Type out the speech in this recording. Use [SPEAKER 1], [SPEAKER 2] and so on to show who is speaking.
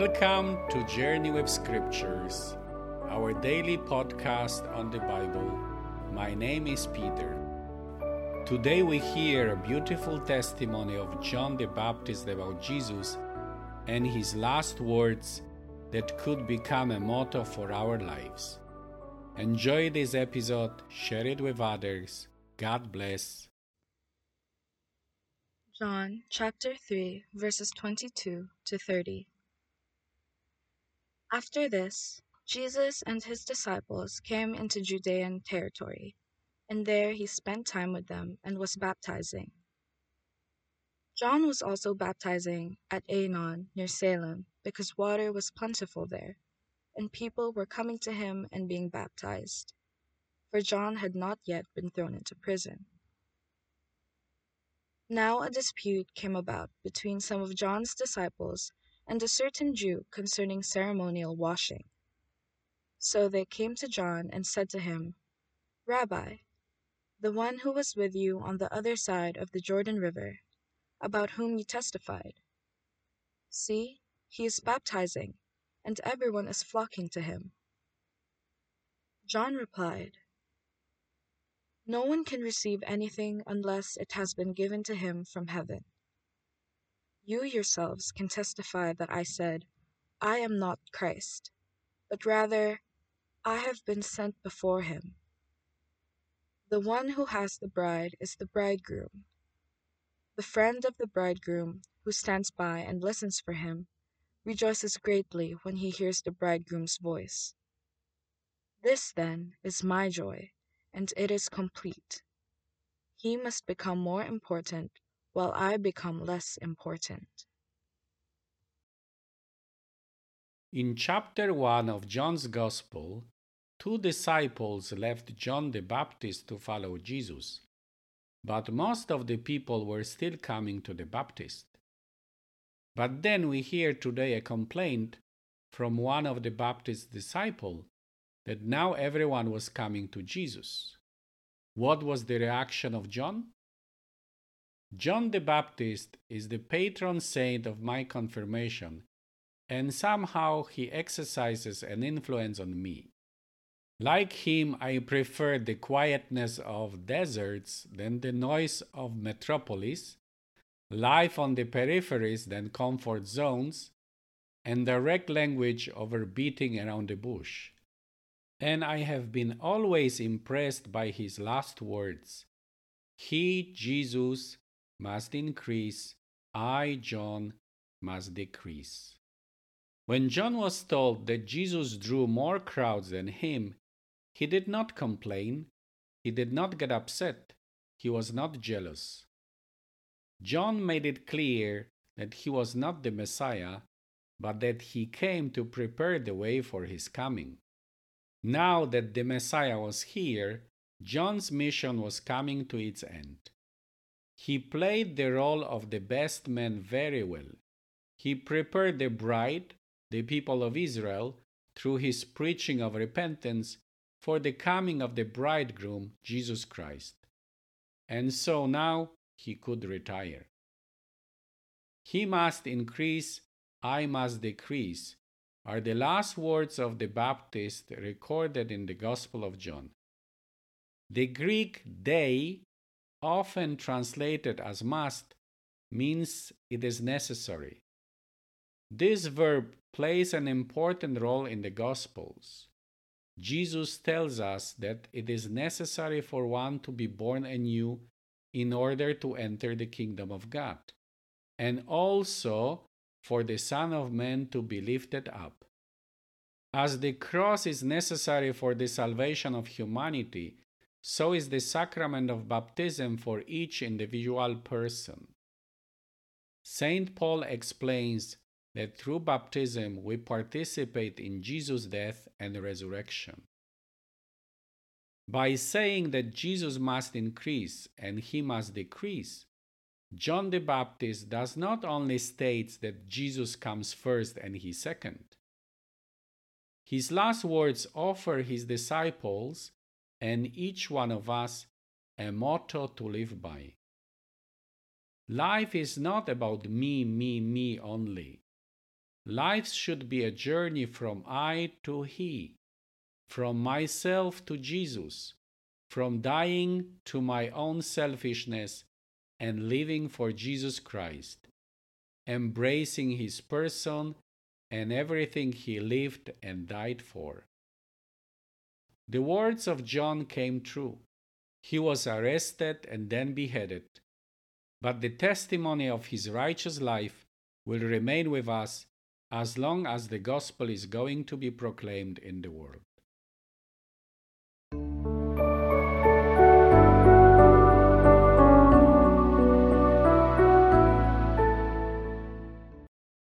[SPEAKER 1] Welcome to Journey with Scriptures, our daily podcast on the Bible. My name is Peter. Today we hear a beautiful testimony of John the Baptist about Jesus and his last words that could become a motto for our lives. Enjoy this episode, share it with others. God bless.
[SPEAKER 2] John chapter 3, verses 22 to 30. After this, Jesus and his disciples came into Judean territory, and there he spent time with them and was baptizing. John was also baptizing at Aenon near Salem because water was plentiful there, and people were coming to him and being baptized, for John had not yet been thrown into prison. Now a dispute came about between some of John's disciples and a certain Jew concerning ceremonial washing. So they came to John and said to him, Rabbi, the one who was with you on the other side of the Jordan River, about whom you testified, see, he is baptizing, and everyone is flocking to him. John replied, No one can receive anything unless it has been given to him from heaven. You yourselves can testify that I said, I am not Christ, but rather, I have been sent before him. The one who has the bride is the bridegroom. The friend of the bridegroom, who stands by and listens for him, rejoices greatly when he hears the bridegroom's voice. This, then, is my joy, and it is complete. He must become more important while I become less important.
[SPEAKER 1] In chapter 1 of John's Gospel, two disciples left John the Baptist to follow Jesus, but most of the people were still coming to the Baptist. But then we hear today a complaint from one of the Baptist's disciples that now everyone was coming to Jesus. What was the reaction of John? John the Baptist is the patron saint of my confirmation, and somehow he exercises an influence on me. Like him, I prefer the quietness of deserts than the noise of metropolis, life on the peripheries than comfort zones, and direct language over beating around the bush. And I have been always impressed by his last words He, Jesus, must increase, I, John, must decrease. When John was told that Jesus drew more crowds than him, he did not complain, he did not get upset, he was not jealous. John made it clear that he was not the Messiah, but that he came to prepare the way for his coming. Now that the Messiah was here, John's mission was coming to its end. He played the role of the best man very well. He prepared the bride, the people of Israel, through his preaching of repentance for the coming of the bridegroom, Jesus Christ. And so now he could retire. He must increase, I must decrease, are the last words of the Baptist recorded in the Gospel of John. The Greek dei often translated as must, means it is necessary. This verb plays an important role in the Gospels. Jesus tells us that it is necessary for one to be born anew in order to enter the kingdom of God, and also for the Son of Man to be lifted up. As the cross is necessary for the salvation of humanity, so is the sacrament of baptism for each individual person. St. Paul explains that through baptism we participate in Jesus' death and resurrection. By saying that Jesus must increase and he must decrease, John the Baptist does not only state that Jesus comes first and he second. His last words offer his disciples and each one of us a motto to live by. Life is not about me, me, me only. Life should be a journey from I to He, from myself to Jesus, from dying to my own selfishness and living for Jesus Christ, embracing His person and everything He lived and died for. The words of John came true. He was arrested and then beheaded, but the testimony of his righteous life will remain with us as long as the gospel is going to be proclaimed in the world.